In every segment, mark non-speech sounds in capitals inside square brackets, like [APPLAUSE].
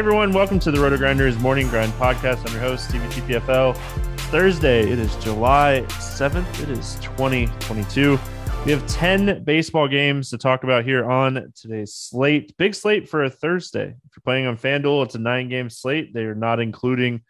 everyone, welcome to the RotoGrinders Morning Grind Podcast. I'm your host, Stevie TPFL. Thursday. It is July 7th. It is 2022. We have 10 baseball games to talk about here on today's slate. Big slate for a Thursday. If you're playing on FanDuel, it's a nine game slate. They are not including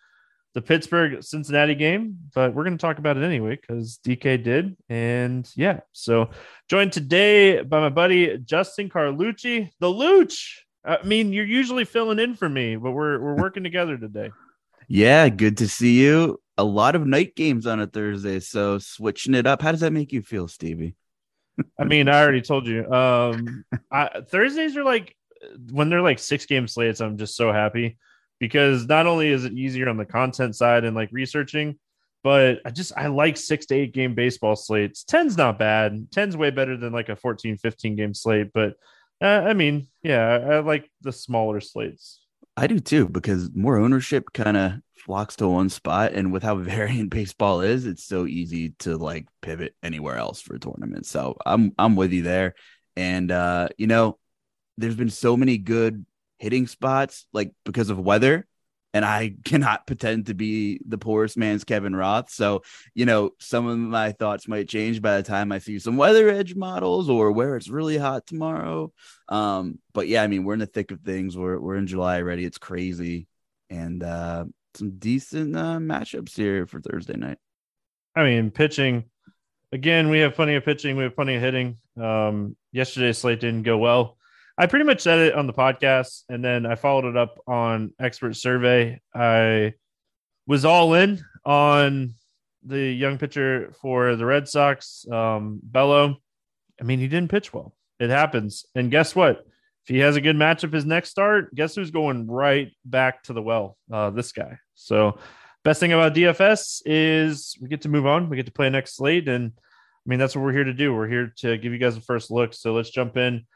the Pittsburgh Cincinnati game, but we're going to talk about it anyway because DK did. And yeah, so joined today by my buddy Justin Carlucci, the Luch. I mean, you're usually filling in for me, but we're we're working together today. Yeah, good to see you. A lot of night games on a Thursday, so switching it up. How does that make you feel, Stevie? I mean, I already told you. Um, [LAUGHS] I, Thursdays are like when they're like six game slates. I'm just so happy because not only is it easier on the content side and like researching, but I just I like six to eight game baseball slates. 10's not bad. 10's way better than like a 14, 15 game slate. But uh, I mean, yeah, I like the smaller slates. I do too because more ownership kind of flocks to one spot, and with how [LAUGHS] variant baseball is, it's so easy to like pivot anywhere else for a tournament. So I'm I'm with you there, and uh, you know, there's been so many good hitting spots like because of weather and I [LAUGHS] cannot pretend to be the poorest man's Kevin Roth. So, you know, some of my thoughts might change by the time I see some weather edge models or where it's really hot tomorrow. Um, but yeah, I mean, we're in the thick of things. We're we're in July already. It's crazy, and uh, some decent uh, matchups here for Thursday night. I mean, pitching again. We have plenty of pitching. We have plenty of hitting. Um, yesterday's slate didn't go well. I pretty much said it on the podcast, and then I followed it up on expert survey. I was all in on the young pitcher for the Red Sox, um, Bello. I mean, he didn't pitch well. It happens, and guess what? If he has a good matchup his next start, guess who's going right back to the well? Uh, this guy. So, best thing about DFS is we get to move on. We get to play next slate, and I mean that's what we're here to do. We're here to give you guys a first look. So let's jump in.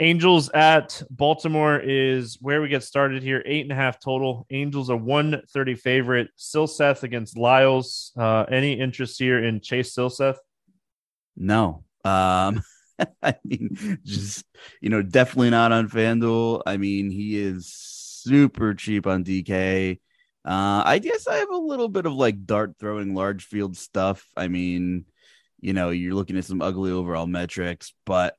Angels at Baltimore is where we get started here. Eight and a half total. Angels are 130 favorite. Silseth against Lyles. Uh, any interest here in Chase Silseth? No. Um, [LAUGHS] I mean, just, you know, definitely not on FanDuel. I mean, he is super cheap on DK. Uh, I guess I have a little bit of like dart throwing large field stuff. I mean, you know, you're looking at some ugly overall metrics, but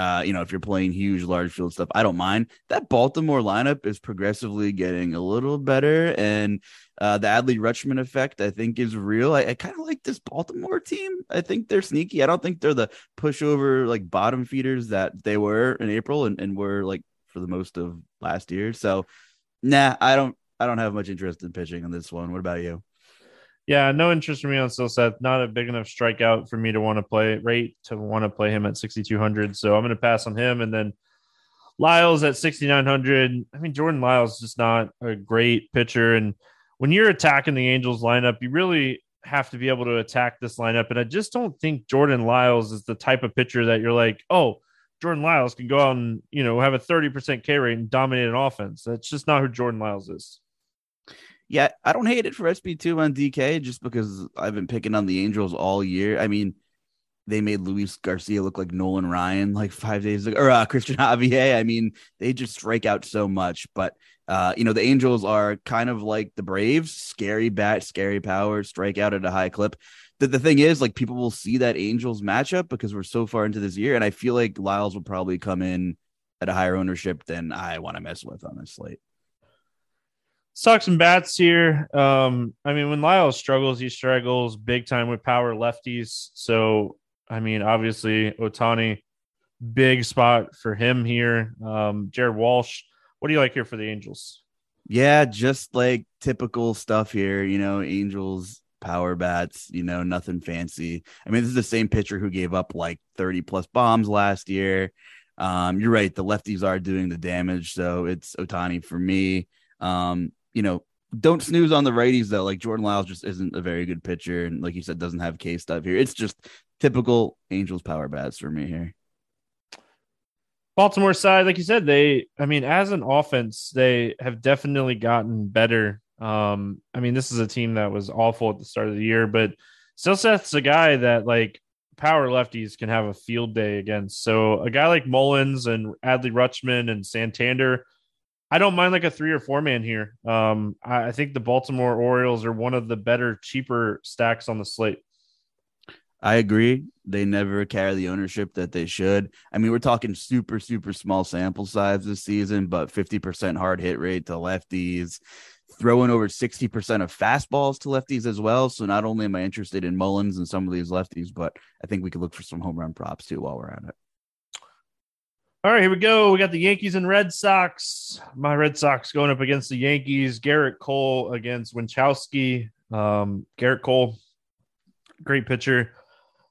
uh, you know, if you're playing huge, large field stuff, I don't mind. That Baltimore lineup is progressively getting a little better, and uh, the Adley Rutschman effect, I think, is real. I, I kind of like this Baltimore team. I think they're sneaky. I don't think they're the pushover like bottom feeders that they were in April and, and were like for the most of last year. So, nah, I don't. I don't have much interest in pitching on this one. What about you? Yeah, no interest in me on Silseth. Not a big enough strikeout for me to want to play rate to want to play him at 6,200. So I'm going to pass on him. And then Lyles at 6,900. I mean, Jordan Lyles is just not a great pitcher. And when you're attacking the Angels lineup, you really have to be able to attack this lineup. And I just don't think Jordan Lyles is the type of pitcher that you're like, oh, Jordan Lyles can go out and, you know, have a 30% K rate and dominate an offense. That's just not who Jordan Lyles is yeah, I don't hate it for SP2 on DK just because I've been picking on the Angels all year. I mean, they made Luis Garcia look like Nolan Ryan like five days ago, or uh, Cristian Javier. I mean, they just strike out so much. But, uh, you know, the Angels are kind of like the Braves scary bat, scary power, strike out at a high clip. The, the thing is, like, people will see that Angels matchup because we're so far into this year. And I feel like Lyles will probably come in at a higher ownership than I want to mess with on this slate. Sucks and bats here. Um, I mean, when Lyle struggles, he struggles big time with power lefties. So, I mean, obviously, Ohtani, big spot for him here. Um, Jared Walsh, what do you like here for the Angels? Yeah, just like typical stuff here. You know, Angels power bats, you know, nothing fancy. I mean, this is the same pitcher who gave up like 30 plus bombs last year. Um, you're right. The lefties are doing the damage. So it's Ohtani for me. Um, you know, don't snooze on the righties though. Like Jordan Lyles just isn't a very good pitcher, and like you said, doesn't have K stuff here. It's just typical Angels power bats for me here. Baltimore side, like you said, they, I mean, as an offense, they have definitely gotten better. Um, I mean, this is a team that was awful at the start of the year, but Silseth's a guy that like power lefties can have a field day against. So a guy like Mullins and Adley Rutschman and Santander I don't mind like a three or four man here. Um, I, I think the Baltimore Orioles are one of the better, cheaper stacks on the slate. I agree. They never carry the ownership that they should. I mean, we're talking super, super small sample size this season, but 50% hard hit rate to lefties, throwing over 60% of fastballs to lefties as well. So not only am I interested in Mullins and some of these lefties, but I think we could look for some home run props too while we're at it. All right, here we go. We got the Yankees and Red Sox. My Red Sox going up against the Yankees. Gerrit Cole against Winckowski. Um, Gerrit Cole, great pitcher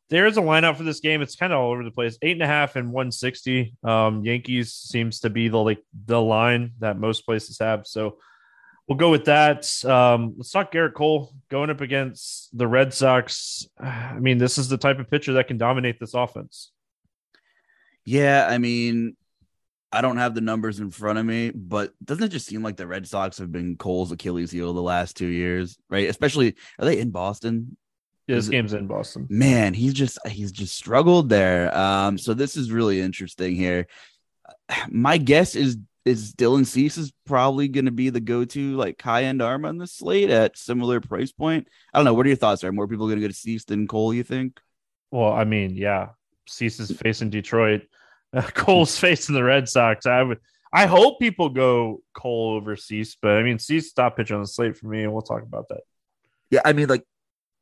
there's a lineup for this game. It's kind of all over the place. Eight and a half and 160. Um, Yankees seems to be the like the line that most places have. So we'll go with that. Um, let's talk Gerrit Cole going up against the Red Sox. [SIGHS] I mean, this is the type of pitcher that can dominate this offense. Yeah, I mean, I don't have the numbers in front of me, but doesn't it just seem like the Red Sox have been Cole's Achilles heel the last two years, right? Especially, are they in Boston? Yeah, this game's in Boston. Man, he's just he's just struggled there. Um, so this is really interesting here. My guess is is Dylan Cease is probably going to be the go-to like high-end arm on the slate at similar price point. I don't know. What are your thoughts? Are more people going to go to Cease than Cole? You think? Well, I mean, yeah, Cease is facing Detroit. Uh, [LAUGHS] Cole's facing the Red Sox. I would. I hope people go Cole over Cease, but I mean, Cease stop pitching on the slate for me, and we'll talk about that. Yeah, I mean, like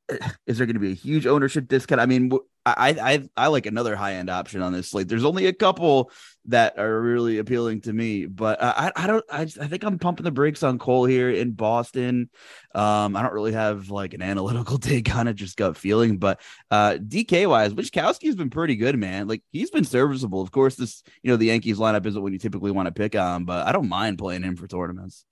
[SIGHS] is there going to be a huge ownership discount? I mean, I I I like another high end option on this slate. There's only a couple that are really appealing to me, but I I don't I, I think I'm pumping the brakes on Cole here in Boston. Um, I don't really have like an analytical [LAUGHS] take on it, just gut feeling. But uh, DK wise, Winckowski's been pretty good, man. Like he's been serviceable. Of course, this you know the Yankees lineup isn't what you typically want to pick on, but I don't mind playing him for tournaments.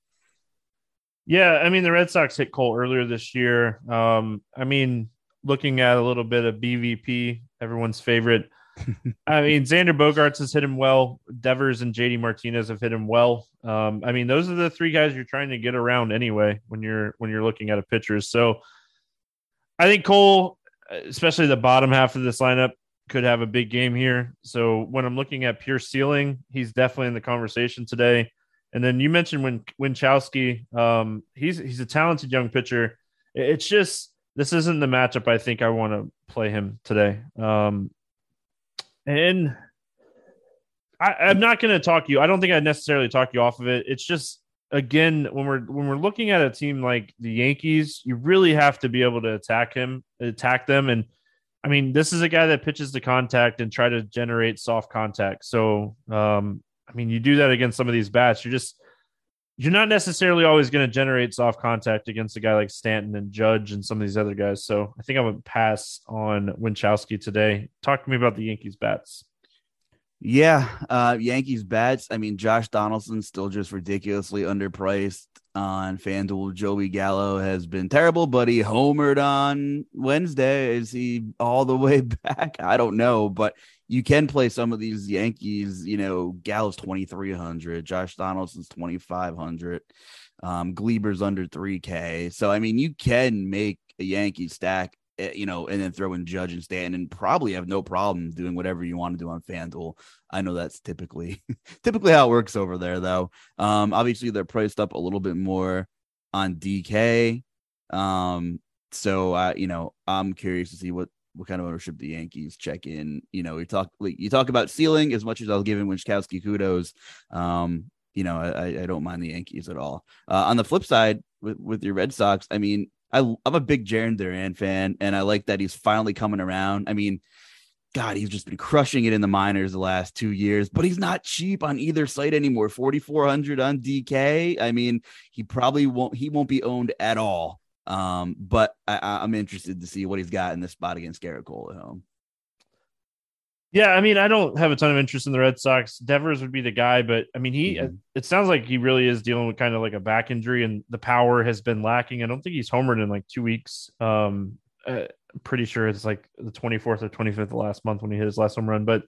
Yeah, I mean the Red Sox hit Cole earlier this year. Um, I mean, looking at a little bit of BVP, everyone's favorite. [LAUGHS] I mean, Xander Bogaerts has hit him well. Devers and JD Martinez have hit him well. Um, I mean, those are the three guys you're trying to get around anyway when you're when you're looking at a pitcher. So, I think Cole, especially the bottom half of this lineup, could have a big game here. So when I'm looking at pure ceiling, he's definitely in the conversation today. And then you mentioned when Winckowski, um, he's he's a talented young pitcher. It's just this isn't the matchup I think I want to play him today. Um, and I, I'm not going to talk you. I don't think I'd necessarily talk you off of it. It's just again when we're when we're looking at a team like the Yankees, you really have to be able to attack him, attack them, and I mean this is a guy that pitches the contact and try to generate soft contact. So um, I mean, you do that against some of these bats, you're just you're not necessarily always going to generate soft contact against a guy like Stanton and Judge and some of these other guys. So I think I'm going to pass on Winckowski today. Talk to me about the Yankees bats. Yeah, uh, Yankees bats. I mean, Josh Donaldson still just ridiculously underpriced on FanDuel. Joey Gallo has been terrible, but he homered on Wednesday. Is he all the way [LAUGHS] back? I don't know, but you can play some of these Yankees. You know, three hundred, Josh Donaldson's twenty five hundred, um, Gleyber's under three K. So I mean, you can make a Yankee stack. Eh, you know, and then throw in Judge and Stanton, and probably have no problem doing whatever you want to do on FanDuel. I know that's typically [LAUGHS] typically how it works over there, though. Um, obviously they're priced up a little bit more on DK. Um, so uh, you know, I'm curious to see what what kind of ownership the Yankees check in. You know, you talk like, you talk about ceiling as much as I'll give him Winckowski kudos. Um, you know, I, I don't mind the Yankees at all. Uh, on the flip side, with, with your Red Sox, I mean, I, I'm a big Jarren Duran fan, and I like that he's finally coming around. I mean, God, he's just been crushing it in the minors the last two years, but he's not cheap on either site anymore. 4,400 on DK. I mean, he probably won't, he won't be owned at all. Um, but I, am interested to see what he's got in this spot against Gerrit Cole at home. Yeah, I mean, I don't have a ton of interest in the Red Sox. Devers would be the guy, but I mean, he mm-hmm. it sounds like he really is dealing with kind of like a back injury, and the power has been lacking. I don't think he's homered in like two weeks. Um, uh, I'm pretty sure it's like the 24th or 25th of last month when he hit his last home run. But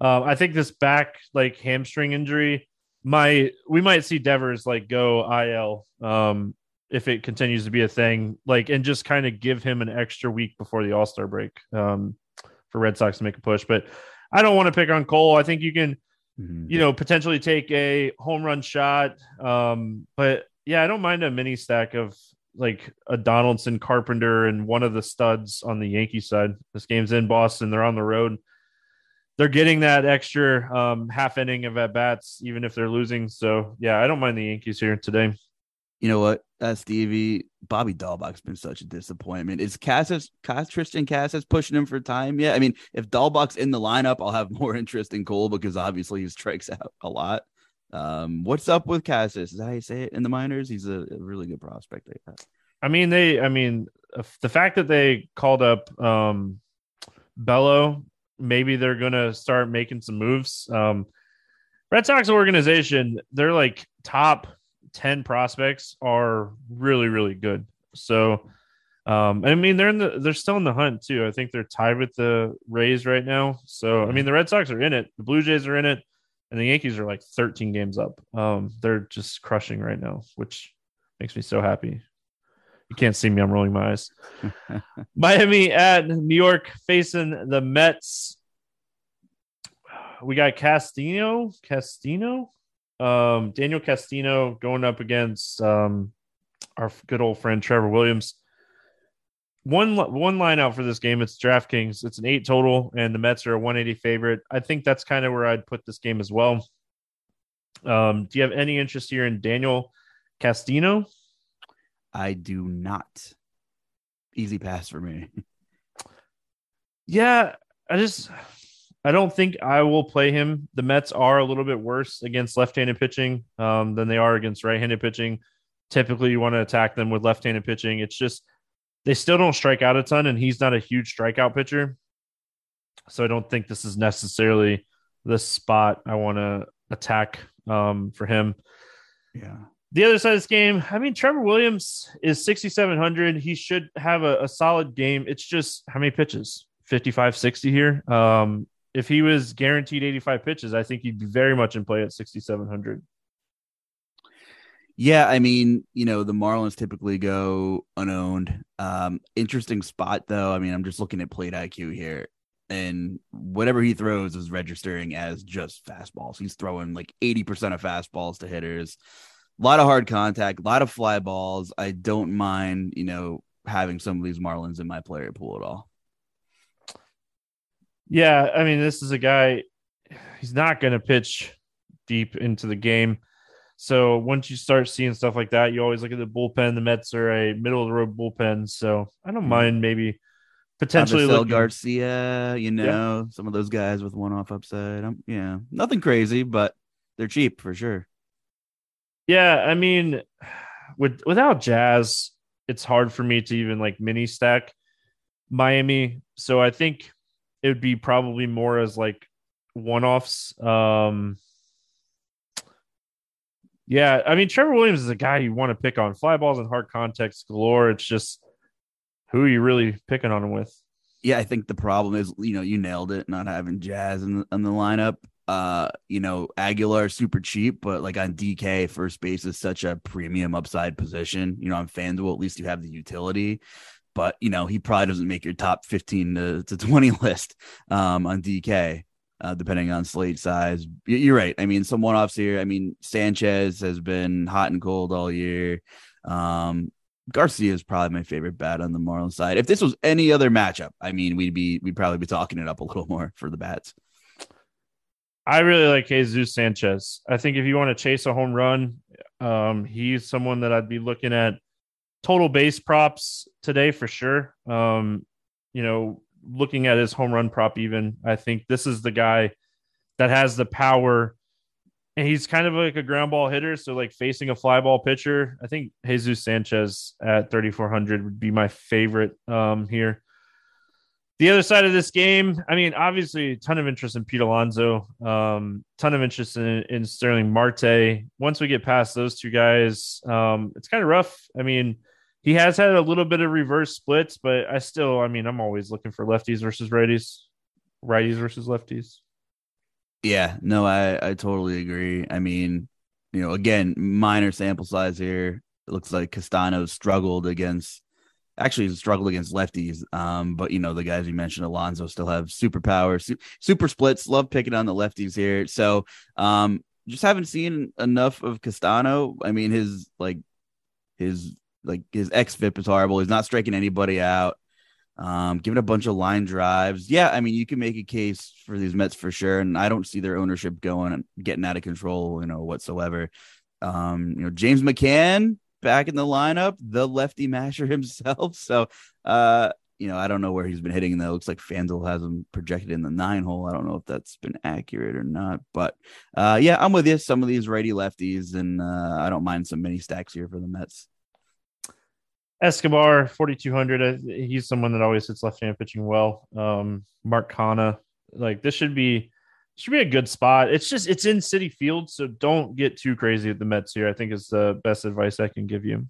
um, I think this back like hamstring injury, my we might see Devers like go IL. Um, if it continues to be a thing, like, and just kind of give him an extra week before the All Star break um, for Red Sox to make a push. But I don't want to pick on Cole. I think you can mm-hmm. you know, potentially take a home run shot. Um, but yeah, I don't mind a mini stack of like a Donaldson, Carpenter, and one of the studs on the Yankee side. This game's in Boston. They're on the road. They're getting that extra um, half inning of at bats, even if they're losing. So yeah, I don't mind the Yankees here today. You know what, uh, Stevie? Bobby Dalbec's been such a disappointment. Is Casas, Cass, Triston Casas pushing him for time? Yeah, I mean, if Dalbec's in the lineup, I'll have [LAUGHS] more interest in Cole because obviously he strikes out a lot. Um, what's up with Casas? Is that how you say it in the minors? He's a, a really good prospect. I guess. I mean, they. I mean, the fact that they called up um, Bello, maybe they're gonna start making some moves. Um, Red Sox organization, they're like top ten prospects are really really good. So, um, I mean, they're in the they're still in the hunt too. I think they're tied with the Rays right now. So, I mean, the Red Sox are in it. The Blue Jays are in it and the Yankees are like 13 games up. Um, they're just crushing right now, which makes me so happy. You can't see me; I'm rolling my eyes. [LAUGHS] Miami at New York facing the Mets. We got Castano, Castano, um, Daniel Castano going up against um, our good old friend Trevor Williams one one line out for this game. It's DraftKings. It's an eight total, and the Mets are a 180 favorite. I think that's kind of where I'd put this game as well. Um, do you have any interest here in Daniel Castano? I do not. Easy pass for me. yeah, I just I don't think I will play him. The Mets are a little bit worse against left-handed pitching um, than they are against right-handed pitching. Typically, you want to attack them with left-handed pitching. It's just they still don't strike out a ton, and he's not a huge strikeout pitcher. So I don't think this is necessarily the spot I want to attack um, for him. Yeah. The other side of this game, I mean, Trevor Williams is 6,700. He should have a, a, solid game. It's just how many pitches? 55, 60 here. Um, if he was guaranteed 85 pitches, I think he'd be very much in play at 6,700. Yeah, I mean, you know, the Marlins typically go unowned. Um, interesting spot though. I mean, I'm just looking at plate IQ here, and whatever he throws is registering as just fastballs. He's throwing like 80% of fastballs to hitters. A lot of hard contact, a lot of fly balls. I don't mind, you know, having some of these Marlins in my player pool at all. Yeah, I mean, this is a guy. He's not going to pitch deep into the game. So once you start seeing stuff like that, you always look at the bullpen. The Mets are a middle of the road bullpen, so I don't hmm. mind maybe potentially looking... Garcia. You know, yeah. some of those guys with one off upside. I'm, yeah, nothing crazy, but they're cheap for sure. Yeah, I mean, with without Jazz, it's hard for me to even like mini stack Miami. So I think it would be probably more as like one offs. Um, yeah, I mean Trevor Williams is a guy you want to pick on. Fly balls and hard context galore. It's just who are you really picking on him with? Yeah, I think the problem is, you know, you nailed it, not having Jazz in the, in the lineup. Uh, you know, Aguilar super cheap, but like on DK, first base is such a premium upside position. You know, on FanDuel, at least you have the utility. But you know, he probably doesn't make your top 15 to, to 20 [LAUGHS] list um, on DK uh, depending on slate size. You're right. I mean, some one offs here. I mean, Sanchez has been hot and cold all year. Um, Garcia is probably my favorite bat on the Marlins side. If this was any other matchup, I mean, we'd be we'd probably be talking it up a little [LAUGHS] more for the bats. I really like Jesus Sanchez. I think if you want to chase a home run, um, he's someone that I'd be looking at total base props today for sure. Um, you know, looking at his home run prop, even I think this is the guy that has the power. And he's kind of like a ground ball hitter. So, like facing a fly ball pitcher, I think Jesus Sanchez at 3,400 would be my favorite um, here. The other side of this game, I mean, obviously, a ton of interest in Pete Alonso, um, ton of interest in, in Starling Marte. Once we get past those two guys, um, it's kind of rough. I mean, he has had a little bit of reverse splits, but I still, I mean, I'm always looking for lefties versus righties, righties versus lefties. Yeah, no, I I totally agree. I mean, you know, again, minor sample size here. It looks like Castano struggled against actually struggled against lefties. Um, but you know, the guys you mentioned, Alonso still have superpower, su- super splits. Love picking on the lefties here. So, um, just haven't seen enough of Castano. I mean, his like his like his xFIP is horrible. He's not striking anybody out. Um, giving a bunch of line drives. Yeah, I mean, you can make a case for these Mets for sure, and I don't see their ownership going and getting out of control, you know, whatsoever. Um, you know, James McCann back in the lineup, the lefty masher [LAUGHS] himself. So, uh, you know, I don't know where he's been hitting. And that looks like FanDuel has him projected in the nine hole. I don't know if that's been accurate or not, but uh, yeah, I'm with you. Some of these righty lefties, and uh, I don't mind some mini stacks here for the Mets. Escobar, 4,200. Uh, he's someone that always hits left hand pitching well. Um, Mark Canha, like this should be should be a good spot. It's just it's in Citi Field, so don't get too crazy at the Mets here. I think is the best advice I can give you.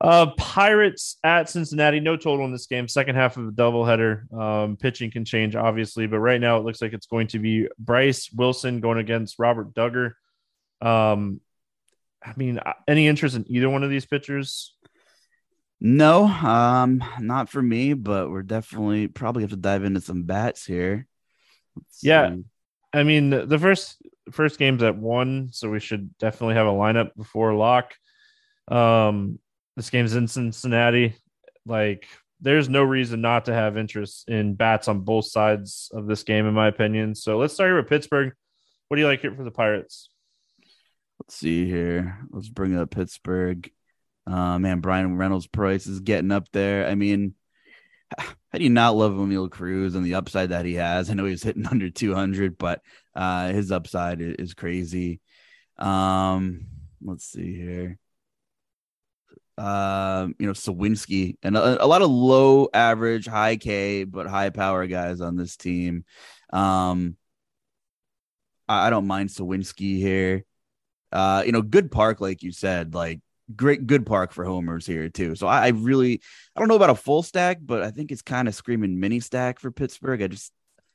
Uh, Pirates at Cincinnati, no total in this game. Second half of a doubleheader. Um, pitching can change, obviously, but right now it looks like it's going to be Bryce Wilson going against Robert Dugger. Um, I mean, uh, any interest in either one of these pitchers? No, um, not for me, but we're definitely probably have to dive into some bats here. Let's yeah. See. I mean, the first first game's at one, so we should definitely have a lineup before lock. Um, this game's in Cincinnati. Like, there's no reason not to have interest in bats on both sides of this game, in my opinion. So let's start here with Pittsburgh. What do you like here for the Pirates? Let's see here. Let's bring up Pittsburgh. Uh, man, Bryan Reynolds price is getting up there. I mean, [SIGHS] how do you not love Oneil Cruz and the upside that he has? I know he's hitting under 200, but uh, his upside is crazy. Um, let's see here. Um, you know, Suwinski and a, a, lot of low average, high K, but high power guys on this team. Um, I, I don't mind Suwinski here. Uh, you know, good park, like you said, like great, good park for homers here too. So I, I really, I don't know about a full stack, but I think it's kind of screaming mini stack for Pittsburgh. I just,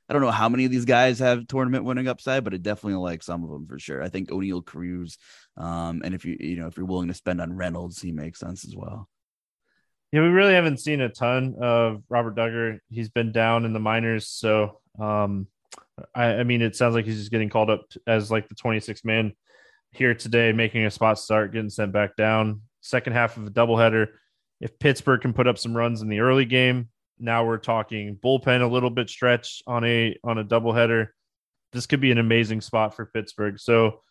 I don't know how many of these guys have tournament winning upside, but it definitely like some of them for sure. I think Oneil Cruz, um, and if you, you know, if you're willing to spend on Reynolds, he makes sense as well. Yeah, we really haven't seen a ton of Robert Dugger. He's been down in the minors, so um, I, I mean, it sounds like he's just getting called up as like the 26 man here today, making a spot start, getting sent back down. Second half of a doubleheader. If Pittsburgh can put up some runs in the early game, now we're talking bullpen a little bit stretch on a on a doubleheader. This could be an amazing spot for Pittsburgh. So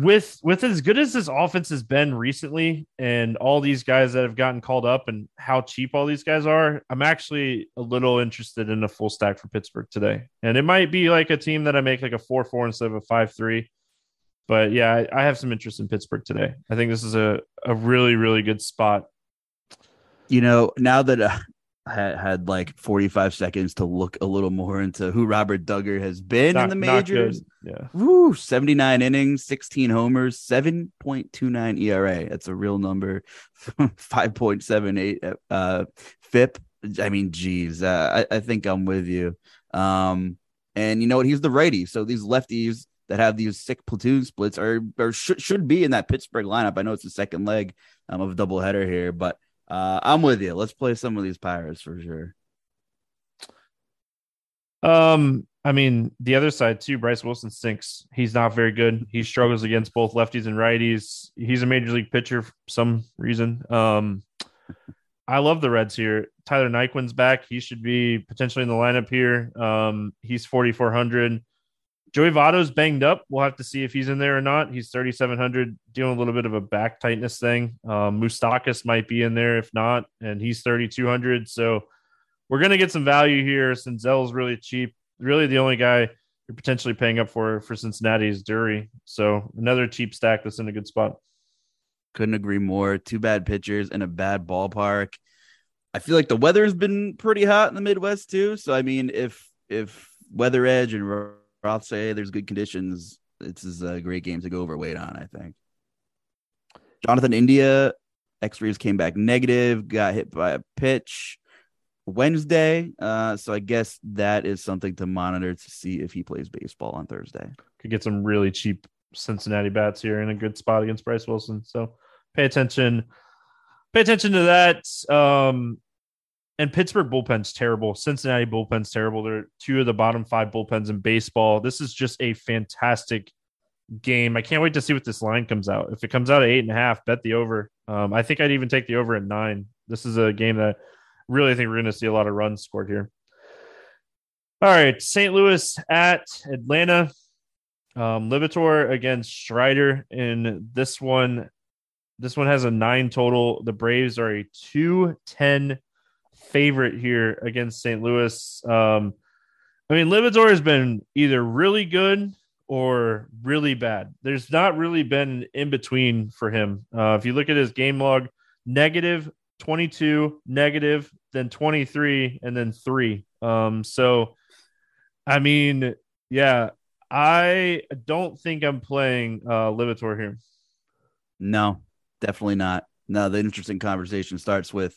with with as good as this offense has been recently and all these guys that have gotten called up and how cheap all these guys are, I'm actually a little interested in a full stack for Pittsburgh today. And it might be like a team that I make like a 4-4 instead of a 5-3 but yeah, I, I, have some interest in Pittsburgh today. I think this is a, a really, really good spot. You know, now that uh, I had like 45 seconds to look a little more into who Robert Dugger has been not, in the majors. Yeah. Woo, 79 innings, 16 homers, 7.29 ERA. That's a real number. [LAUGHS] 5.78 uh, FIP. I mean, geez, uh, I, I think I'm with you. Um, and you know what? He's the righty. So these lefties that have these sick platoon splits are or should should be in that Pittsburgh lineup. I know it's the second leg um, of a doubleheader here, but uh, I'm with you. Let's play some of these Pirates for sure. Um, I mean, the other side too, Bryce Wilson stinks. He's not very good. He struggles against both lefties and righties. He's a major league pitcher for some reason. Um, I love the Reds here. Tyler Naquin's back. He should be potentially in the lineup here. Um, he's 4,400. Joey Votto's banged up. We'll have to see if he's in there or not. He's 3,700, dealing a little bit of a back tightness thing. Um, Moustakas might be in there if not, and he's 3,200. So we're going to get some value here since Zell's really cheap. Really, the only guy you're potentially paying up for for Cincinnati is Drury. So another cheap stack that's in a good spot. Couldn't agree more. Two bad pitchers in a bad ballpark. I feel like the weather's been pretty hot in the Midwest too. So I mean, if if Weather Edge and Roth say there's good conditions. This is a great game to go overweight on, I think. Jonathan India, X rays came back negative, got hit by a pitch Wednesday. Uh, so I guess that is something to monitor to see if he plays baseball on Thursday. Could get some really cheap Cincinnati bats here in a good spot against Bryce Wilson. So pay attention pay attention to that. Um, and Pittsburgh bullpen's terrible. Cincinnati bullpen's terrible. They're two of the bottom five bullpens in baseball. This is just a fantastic game. I can't wait to see what this line comes out. If it comes out at eight and a half, bet the over. Um, I think I'd even take the over at nine. This is a game that really think we're going to see a lot of runs scored here. All right, St. Louis at Atlanta. Um, Liberatore against Strider in this one. This one has a nine total. The Braves are a 210 favorite here against St. Louis. Um, I mean, Liberatore has been either really good or really bad. There's not really been in between for him. Uh, if you look at his game log, negative 22, negative, then 23, and then three. Um, so, I mean, yeah, I don't think I'm playing uh, Liberatore here. No, definitely not. No, the interesting conversation starts with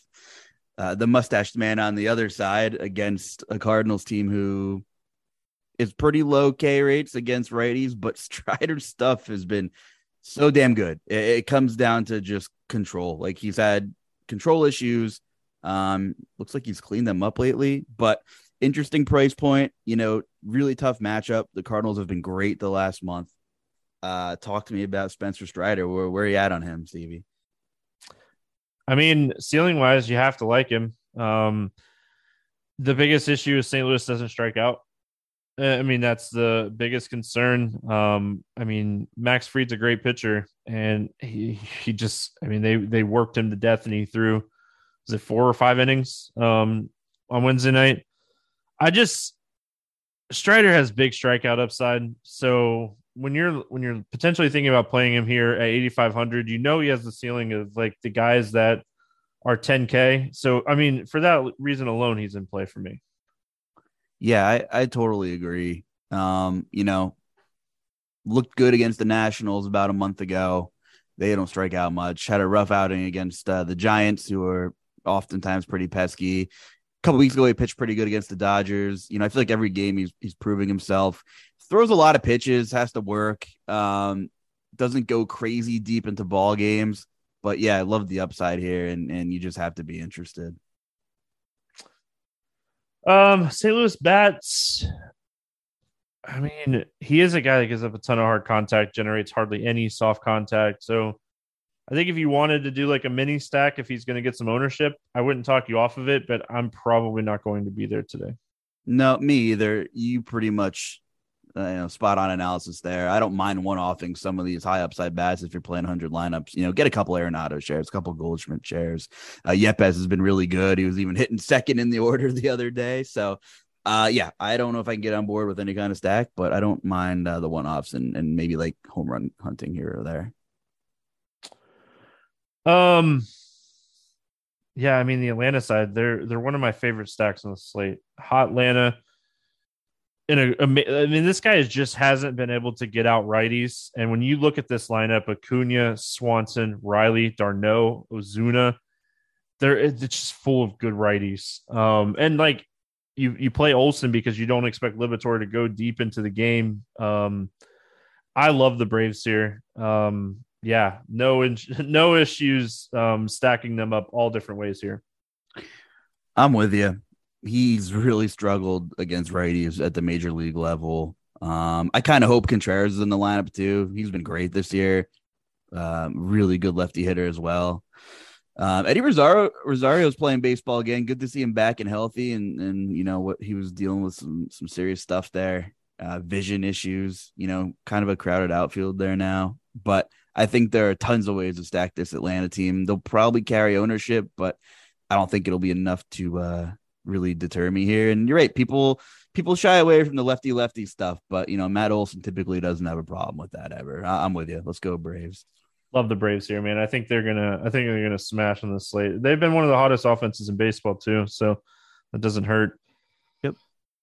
uh, the mustached man on the other side against a Cardinals team who is pretty low K rates against righties, but [LAUGHS] Strider's stuff has been so damn good. It, it, comes down to just control. Like he's had control issues. Um, looks like he's cleaned them up lately, but interesting price point. You know, really tough matchup. The Cardinals have been great the last month. Uh, talk to me about Spencer Strider. Where where are you at on him, Stevie? I mean, ceiling wise, you have to like him. Um, the biggest issue is St. Louis doesn't strike out. I mean, that's the biggest concern. Um, I mean, Max Fried's a great pitcher, and he he just, I mean, they they worked him to death, and he threw, was it four or five innings um, on Wednesday night? I just Strider has big strikeout upside, so when you're when you're potentially thinking about playing him here at 8500 you know he has the ceiling of like the guys that are 10k so i mean for that reason alone he's in play for me. Yeah i, I totally agree. Um you know looked good against the nationals about a month ago. They don't strike out much. Had a rough outing against uh, the giants who are oftentimes pretty pesky. A couple weeks ago he pitched pretty good against the dodgers. You know i feel like every game he's he's proving himself throws a lot of pitches, has to work. Um, doesn't go crazy deep into ball games, but yeah, I love the upside here, and and you just have to be interested. Um, St. Louis bats. I mean, he is a guy that gives up a ton of hard contact, generates hardly any soft contact. So I think if you wanted to do like a mini stack, if he's going to get some ownership, I wouldn't talk you off of it, but I'm probably not going to be there today. No, me either. You pretty much you know, spot on analysis there. I don't mind one offing some of these high upside bats if you're playing 100 lineups. You know, get a couple Arenado shares, a couple Goldschmidt shares. Uh, Yepez has been really good. He was even hitting second in the order [LAUGHS] the other day. So, uh, yeah, I don't know if I can get on board with any kind of stack, but I don't mind uh, the one offs and, and maybe like home run hunting here or there. Um, yeah, I mean the Atlanta side, they're they're one of my favorite stacks on the slate. Hot Atlanta in a, I mean, this guy just hasn't been able to get out righties. And when you look at this lineup, Acuna, Swanson, Riley, d'Arnaud, Ozuna, they're it's just full of good righties. Um, and like you, you play Olson because you don't expect Liberatore to go deep into the game. Um, I love the Braves here. Um, yeah, no, [LAUGHS] no issues um, stacking them up all different ways here. I'm with you he's really struggled against righties at the major league level. Um, I kind of hope Contreras is in the lineup too. He's been great this year. Um, really good lefty hitter as well. Um, Eddie Rosario Rosario's playing baseball again. Good to see him back and healthy. And and you know what he was dealing with some some serious stuff there, uh, vision issues. You know, kind of a crowded outfield there now. But I think there are tons of ways to stack this Atlanta team. They'll probably carry ownership, but I don't think it'll be enough to uh, really deter me here. And you're right, people people shy away from the lefty lefty stuff, but you know Matt Olson typically doesn't have a problem with that ever. I- am with you. Let's go Braves. Love the Braves here, man. I think they're gonna. I think they're gonna smash on the slate. They've been one of the hottest offenses in baseball too, so that doesn't hurt. Yep.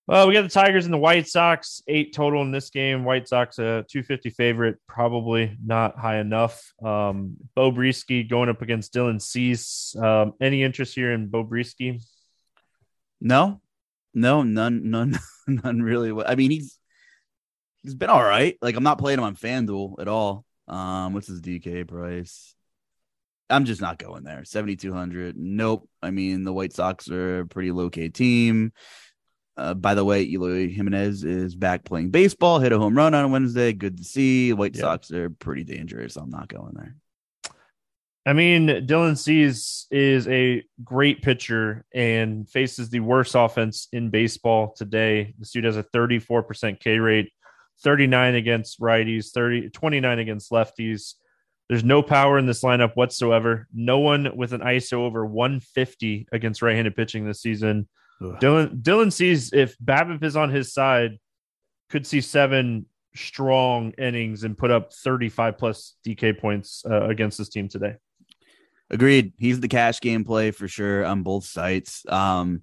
Well, we got the Tigers and the White Sox. Eight total in this game. White Sox a 250 favorite, probably not high enough. Um, Beau Brieske going up against Dylan Cease. Um, any interest here in Beau Brieske? No, no, none, none, [LAUGHS] none really. I mean, he's he's been all right. Like I'm not playing him on FanDuel at all. Um, what's his DK price? I'm just not going there. 7,200. Nope. I mean, the White Sox are a pretty low K team. Uh, by the way, Eloy Jimenez is back playing baseball, hit a home run on Wednesday. Good to see. White Sox are pretty dangerous. I'm not going there. I mean, Dylan Cease is a great pitcher and faces the worst offense in baseball today. The dude has a 34% K rate, 39 against righties, 30, 29 against lefties. There's no power in this lineup whatsoever. No one with an ISO over 150 against right-handed pitching this season. Ugh. Dylan Dylan Cease if BABIP is on his side, could see seven strong innings and put up 35 plus DK points uh, against this team today. Agreed. He's the cash game play for sure on both sites. Um,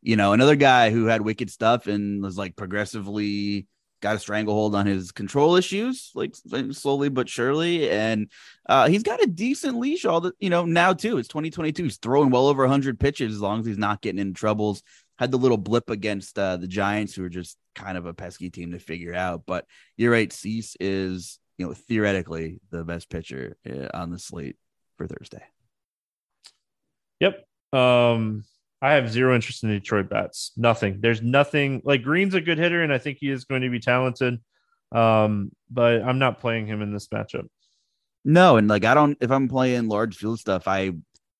you know, another guy who had wicked stuff and was like progressively got a stranglehold on his control issues, like slowly but surely. And uh, he's got a decent leash all the, you know, now too. It's 2022. He's throwing well over 100 pitches as long as he's not getting in troubles. Had the little blip against uh, the Giants, who are just kind of a pesky team to figure out. But you're right. Cease is, you know, theoretically the best pitcher uh, on the slate for Thursday. Yep. Um, I have zero interest in Detroit bats. Nothing. There's nothing like Greene's a good hitter, and I think he is going to be talented. Um, but I'm not playing him in this matchup. No, and like I don't if I'm playing large field stuff, I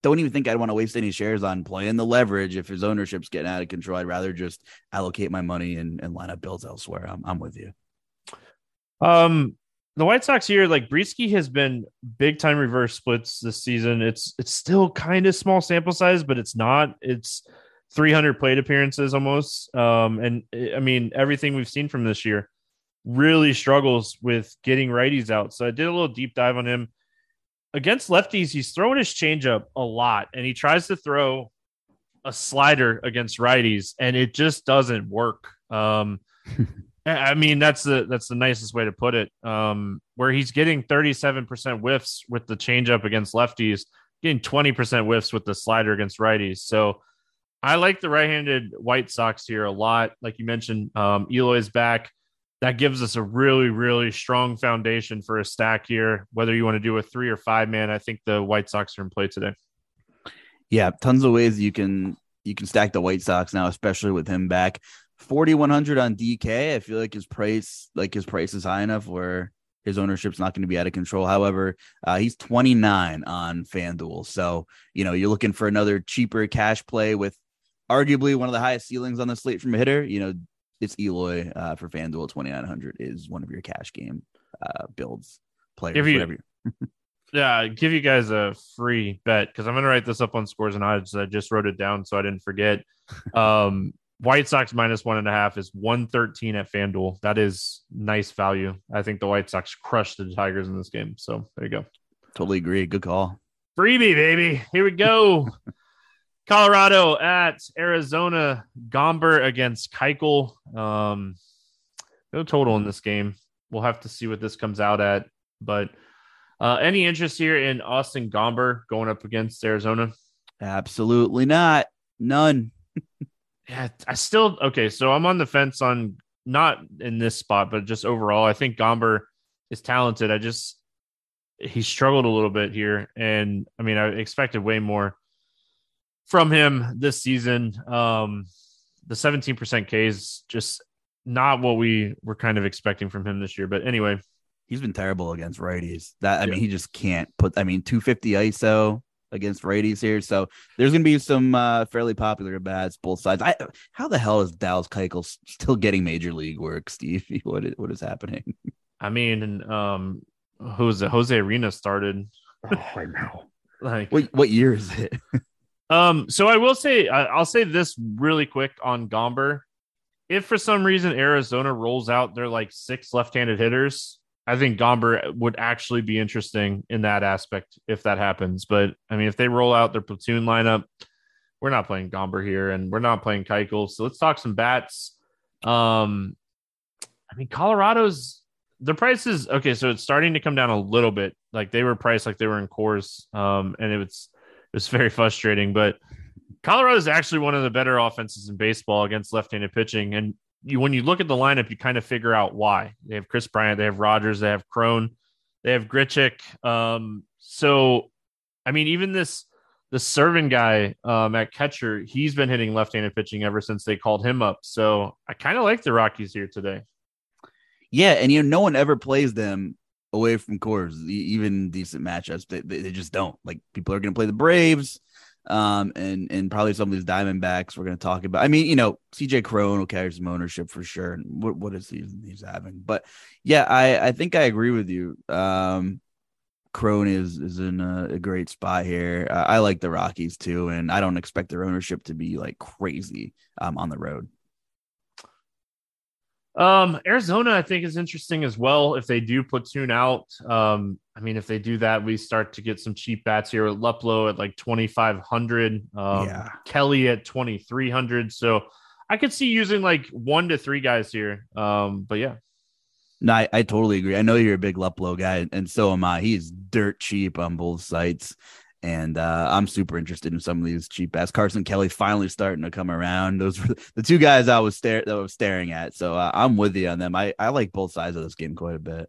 don't even think I'd want to waste any shares on playing the leverage if his ownership's getting out of control. I'd rather just allocate my money and, and line up builds elsewhere. I'm I'm with you. Um the White Sox here, like Brieske has been big time reverse splits this season. It's it's still kind of small sample size, but it's not. It's 300 plate appearances almost. Um, and I mean everything we've seen from this year really struggles with getting righties out. So I did a little deep dive on him against lefties. He's throwing his changeup a lot, and he tries to throw a slider against righties, and it just doesn't work. Um, [LAUGHS] I mean, that's the that's the nicest way to put it. Um, where he's getting 37% whiffs with the changeup against lefties, getting 20% whiffs with the slider against righties. So I like the right-handed White Sox here a lot. Like you mentioned, um, Eloy's back. That gives us a really, really strong foundation for a stack here. Whether you want to do a three or five man, I think the White Sox are in play today. Yeah, tons of ways you can you can stack the White Sox now, especially with him back. 4100 on DK. I feel like his price like his price is high enough where his ownership's not going to be out of control. However, uh, he's 29 on FanDuel. So, you know, you're looking for another cheaper cash play with arguably one of the highest ceilings on the slate from a hitter. You know, it's Eloy uh, for FanDuel 2900 is one of your cash game uh, builds players. Give you, [LAUGHS] yeah, give you guys a free bet because I'm going to write this up on scores and odds. I just wrote it down so I didn't forget. [LAUGHS] Um, White Sox minus one and a half is 113 at FanDuel. That is nice value. I think the White Sox crushed the Tigers in this game. So there you go. Totally agree. Good call. Freebie, baby. Here we go. [LAUGHS] Colorado at Arizona. Gomber against Keuchel. Um, no total in this game. We'll have to see what this comes out at. But uh, any interest here in Austin Gomber going up against Arizona? Absolutely not. None. [LAUGHS] yeah, I still okay. So I'm on the fence on not in this spot, but just overall. I think Gomber is talented. I just he struggled a little bit here, and I mean, I expected way more from him this season. Um, the 17% K is just not what we were kind of expecting from him this year. But anyway, he's been terrible against righties. That I yeah. mean, he just can't put. I mean, 250 ISO against righties here. So there's going to be some uh, fairly popular bats both sides. I, how the hell is Dallas Keuchel still getting major league work, Steve? [LAUGHS] What is, what is happening? I mean, um, Jose Jose Arena started. Oh, I know. [LAUGHS] like what what year is it? [LAUGHS] um, so I will say I, will say this really quick on Gomber. If for some reason Arizona rolls out their like six left-handed hitters, I think Gomber would actually be interesting in that aspect if that happens. But I mean, if they roll out their platoon lineup, we're not playing Gomber here, and we're not playing Keuchel. So let's talk some bats. Um, I mean, Colorado's the price is okay. So it's starting to come down a little bit. Like they were priced like they were in Coors, um, and it was it was [LAUGHS] very frustrating. But Colorado is actually one of the better offenses in baseball against left-handed pitching, and you when you look at the lineup, you kind of figure out why. They have Kris Bryant, they have Rodgers, they have Cron, they have Grichuk. Um, so I mean, even this the Serven guy um, at catcher, he's been hitting left-handed pitching ever since they called him up. So I kind of like the Rockies here today. Yeah, and you know, no one ever plays them away from Coors, even decent matchups. They, they just don't. Like people are going to play the Braves, um, and and probably some of these Diamondbacks we're going to talk about. I mean, you know, CJ Cron will carry some ownership for sure. And what what is he he's having? But yeah, I I think I agree with you. Um, Cron is is in a, a great spot here. Uh, I like the Rockies too, and I don't expect their ownership to be like crazy um, on the road. Um, Arizona, I think, is interesting as well. If they do platoon out, um, I mean, if they do that, we start to get some cheap bats here with Luplow at like twenty five hundred, um, yeah. Kelly at twenty three hundred. So I could see using like one to three guys here. Um, but yeah. No, I, I totally agree. I know you're a big Luplow guy, and so am I. He's dirt cheap on both sites. And uh, I'm super interested in some of these cheap ass. Carson Kelly finally starting to come around. Those were [LAUGHS] the two guys I was stare that I was staring at. So uh, I'm with you on them. I, I like both sides of this game quite a bit.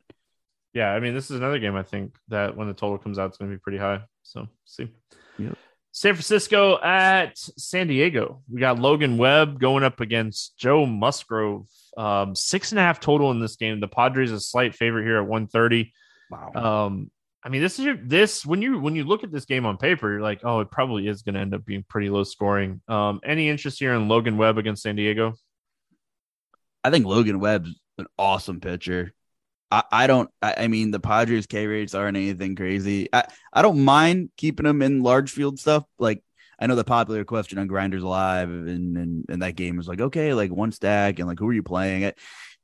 Yeah, I mean, this is another game I think that when the total comes out, it's going to be pretty high. So see. Yep. San Francisco at San Diego. We got Logan Webb going up against Joe Musgrove. Um, six and a half total in this game. The Padres a slight favorite here at 130. Wow. Um, I mean, this is your, this when you when you look at this game on paper, you're like, oh, it probably is going to end up being pretty low scoring. Um, any interest here in Logan Webb against San Diego? I think Logan Webb's an awesome pitcher. I, I don't. I, I, mean, the Padres K rates aren't anything crazy. I I don't mind keeping them in large field stuff. Like I know the popular question on Grinders Live and and, and that game is like, okay, like one stack and like who are you playing? it?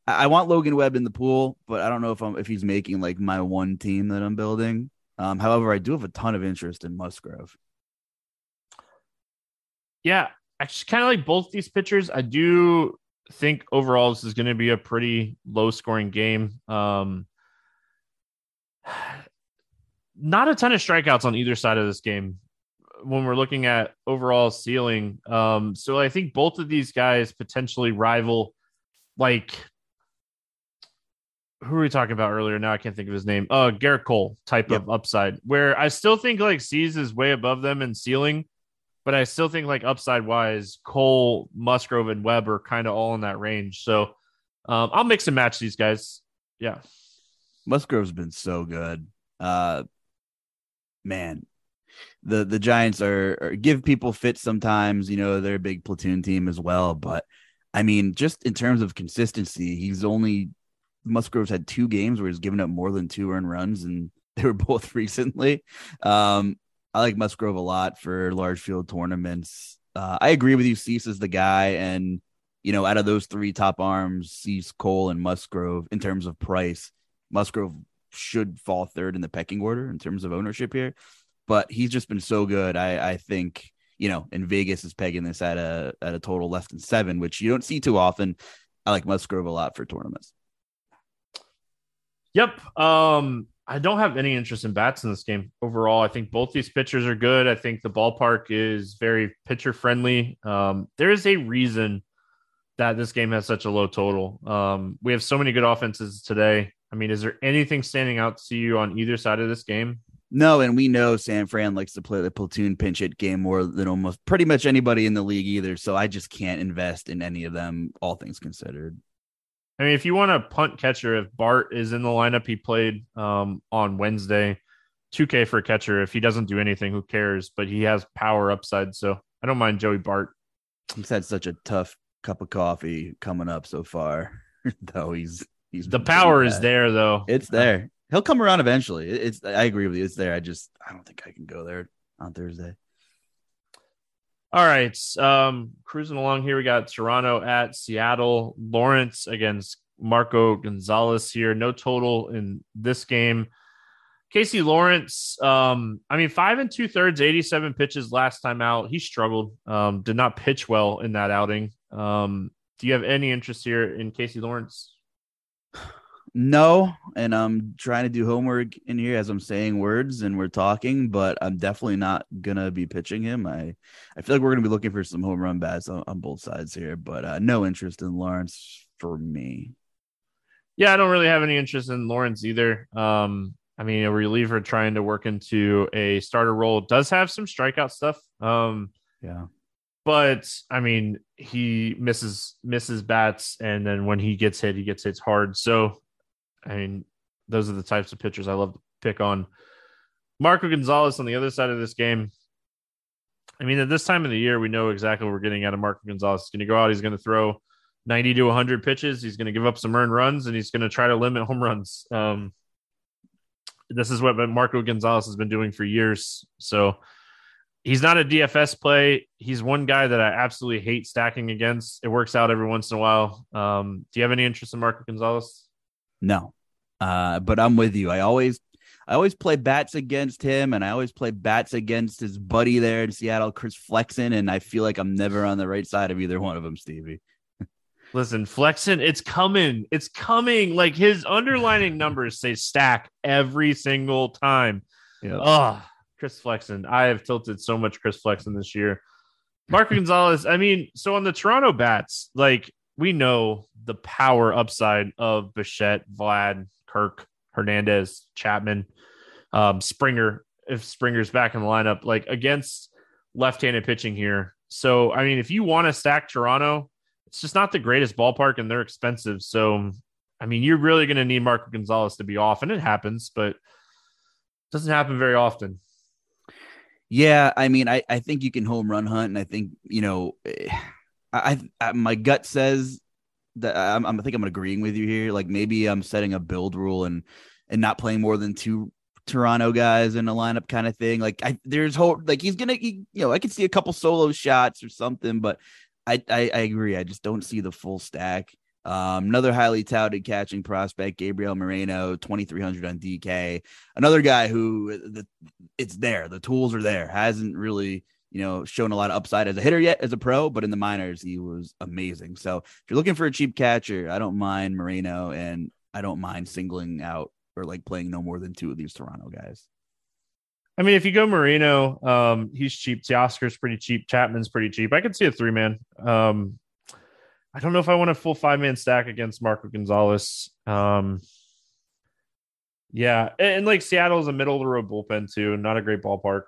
I want Logan Webb in the pool, but I don't know if I'm if he's making like my one team that I'm building. Um, however, I do have a ton of interest in Musgrove. Yeah, I just kind of like both these pitchers. I do think overall this is going to be a pretty low scoring game. Um, [SIGHS] not a ton of strikeouts on either side of this game when we're looking at overall ceiling. Um, so I think both of these guys potentially rival like who were we talking about earlier? Now I can't think of his name. Uh, Gerrit Cole type yep. of upside, where I still think like Cease is way above them in ceiling, but I still think like upside wise, Cole, Musgrove, and Webb are kind of all in that range. So um, I'll mix and match these guys. Yeah, Musgrove's been so good. Uh, man, the the Giants are, are give people fits sometimes. You know they're a big platoon team as well, but I mean, just in terms of consistency, he's only Musgrove's had two games where he's given up more than two earned runs, and [LAUGHS] they were both recently. Um, I like Musgrove a lot for large field tournaments. Uh, I agree with you. Cease is the guy, and you know, out of those three top arms, Cease, Cole, and Musgrove, in terms of price, Musgrove should fall third in the pecking order in terms of ownership here. But he's just been so good. I, I think you know, and Vegas is pegging this at a at a total less than seven, which you don't see too often. I like Musgrove a lot for tournaments. Yep. Um, I don't have any interest in bats in this game overall. I think both these pitchers are good. I think the ballpark is very pitcher friendly. Um, there is a reason that this game has such a low total. Um, we have so many good offenses today. I mean, is there anything standing out to you on either side of this game? No, and we know San Fran likes to play the platoon pinch hit game more than almost pretty much anybody in the league either. So I just can't invest in any of them, all things considered. I mean, if you want a punt catcher, if Bart is in the lineup, he played um, on Wednesday. 2K for a catcher. If he doesn't do anything, who cares? But he has power upside, so I don't mind Joey Bart. He's had such a tough cup of coffee coming up so far, [LAUGHS] though. He's he's the power is there, though. It's there. He'll come around eventually. It's I agree with you. It's there. I just I don't think I can go there on Thursday. All right. Um, cruising along here, we got Toronto at Seattle, Lawrence against Marco Gonzalez here. No total in this game. Casey Lawrence, um, I mean, five and two thirds, 87 pitches last time out. He struggled, um, did not pitch well in that outing. Um, do you have any interest here in Casey Lawrence? [SIGHS] [SIGHS] [SIGHS] No, and I'm trying to do homework in here as I'm saying words and we're talking, but I'm definitely not gonna be pitching him. I I feel like we're gonna be looking for some home run bats on, on both sides here, but uh, no interest in Lawrence for me. Yeah, I don't really have any interest in Lawrence either. Um, I mean, a reliever trying to work into a starter role does have some strikeout stuff. Um, yeah, but I mean, he misses misses bats, and then when he gets hit, he gets hits hard. So, I mean, those are the types of pitchers I love to pick on. Marco Gonzalez on the other side of this game. I mean, at this time of the year, we know exactly what we're getting out of Marco Gonzalez. He's going to go out. He's going to throw 90 to 100 pitches. He's going to give up some earned runs, and he's going to try to limit home runs. Um, this is what Marco Gonzalez has been doing for years. So he's not a DFS play. He's one guy that I absolutely hate stacking against. It works out every once in a while. Um, do you have any interest in Marco Gonzalez? No, uh, but I'm with you. I always I always play bats against him, and I always play bats against his buddy there in Seattle, Chris Flexen, and I feel like I'm never on the right side of either one of them, Stevie. [LAUGHS] Listen, Flexen, it's coming. It's coming. Like his underlining numbers say stack every single time. Yeah. Oh, Chris Flexen. I have tilted so much Chris Flexen this year. Mark [LAUGHS] Gonzalez, I mean, so on the Toronto bats, like we know the power upside of Bichette, Vlad, Kirk, Hernandez, Chapman um, Springer if Springer's back in the lineup, like against left-handed pitching here. So I mean, if you want to stack Toronto, it's just not the greatest ballpark and they're expensive. So I mean, you're really going to need Marco Gonzalez to be off, and it happens, but it doesn't happen very often. Yeah, I mean, I, I think you can home run hunt, and I think you know, I, I my gut says that I'm, I'm I think I'm agreeing with you here. Like maybe I'm setting a build rule and and not playing more than two Toronto guys in a lineup kind of thing. Like I, there's hope, like he's gonna, he, you know, I could see a couple solo shots or something, but I, I, I agree. I just don't see the full stack. Um, another highly touted catching prospect, Gabriel Moreno, 2,300 on DK. Another guy who the, it's there. The tools are there. Hasn't really, you know, shown a lot of upside as a hitter yet as a pro, but in the minors, he was amazing. So if you're looking for a cheap catcher, I don't mind Moreno and I don't mind singling out or like playing no more than two of these Toronto guys. I mean, if you go Moreno, um, he's cheap. Teoscar's pretty cheap. Chapman's pretty cheap. I could see a three man. Um, I don't know if I want a full five man stack against Marco Gonzalez. Um, yeah, and, and like Seattle's a middle of the road bullpen too. Not a great ballpark.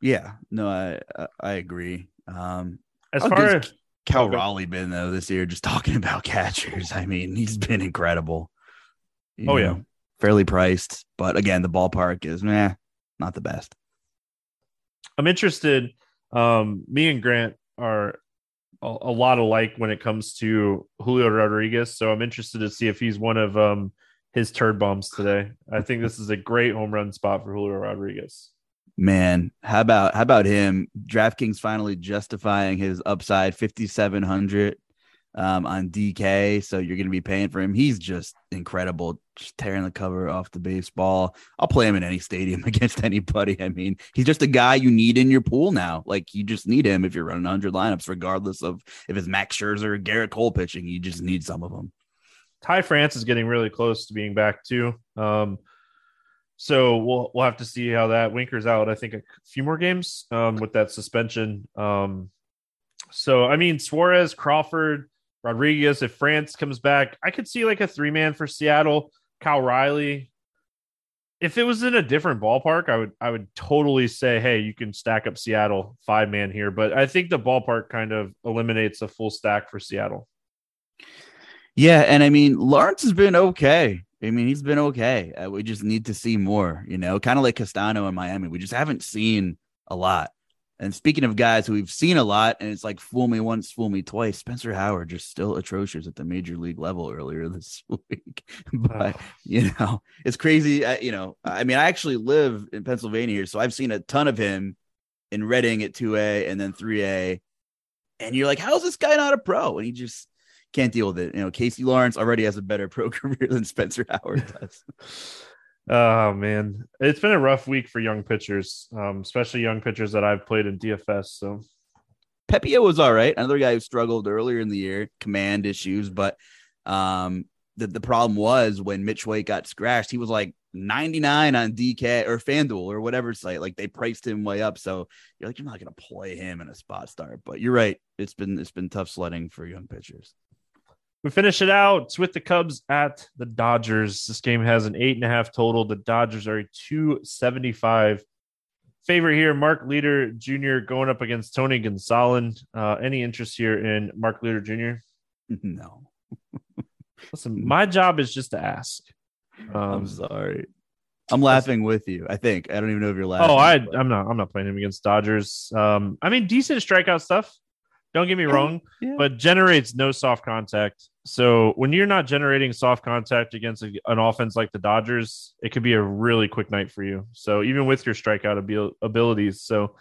Yeah, no, I I agree. Um, as far as Cal okay. Raleigh been though this year, just [LAUGHS] talking about catchers. I mean, he's been incredible. You oh know, yeah, fairly priced, but again, the ballpark is meh, not the best. I'm interested. Um, me and Grant are a, a, lot alike when it comes to Julio Rodriguez, so I'm interested to see if he's one of um his turd bombs today. I think this is a great home run spot for Julio Rodriguez. Man, how about how about him? DraftKings finally justifying his upside 5700 um, on DK. So you're going to be paying for him. He's just incredible, just tearing the cover off the baseball. I'll play him in any stadium [LAUGHS] against anybody. I mean, he's just a guy you need in your pool now. Like you just need him if you're running 100 lineups, regardless of if it's Max Scherzer or Gerrit Cole pitching. You just need some of them. Ty France is getting really close to being back too. Um, so we'll we'll have to see how that Winker's out. I think a few more games um, with that suspension. Um, so I mean Suarez, Crawford, Rodriguez, if France comes back, I could see like a three man for Seattle. Cal Raleigh. If it was in a different ballpark, I would I would totally say, hey, you can stack up Seattle five man here. But I think the ballpark kind of eliminates a full stack for Seattle. Yeah, and I mean Lawrence has been okay. I mean he's been okay. Uh, we just need to see more. You know, kind of like Castano in Miami. We just haven't seen a lot. And speaking of guys who we've seen a lot, and it's like fool me once, fool me twice. Spencer Howard just still atrocious at the major league level earlier [LAUGHS] this week. but you know, it's crazy. I, you know, I mean, I actually live in Pennsylvania here, so I've seen a ton of him in Reading at two A and then three A. And you're like, how's this guy not a pro? And he just can't deal with it. You know, Casey Lawrence already has a better [LAUGHS] pro career than Spencer Howard does. [LAUGHS] Oh man, it's been a rough week for young pitchers, um, especially young pitchers that I've played in DFS. So Pepiot was all right. Another guy who struggled earlier in the year, command issues, but um, the the problem was when Mitch White got scratched, he was like 99 on DK or FanDuel or whatever site. Like they priced him way up, so you're like you're not gonna play him in a spot start. But you're right, it's been it's been tough sledding for young pitchers. We finish it out with the Cubs at the Dodgers. This game has an eight and a half total. The Dodgers are a 275 favorite here. Mark Leiter Jr. going up against Tony Gonsolin. Uh, any interest here in Mark Leiter Jr.? [LAUGHS] No. Listen, my job is just to ask. Um, I'm sorry. I'm laughing with you. I think I don't even know if you're laughing. Oh, I, but... I'm not. I'm not playing him against Dodgers. Um, I mean, decent strikeout stuff. Don't get me wrong, yeah. but generates no soft contact. So when you're not generating soft contact against an offense like the Dodgers, it could be a really quick night for you. So even with your strikeout abil- abilities, so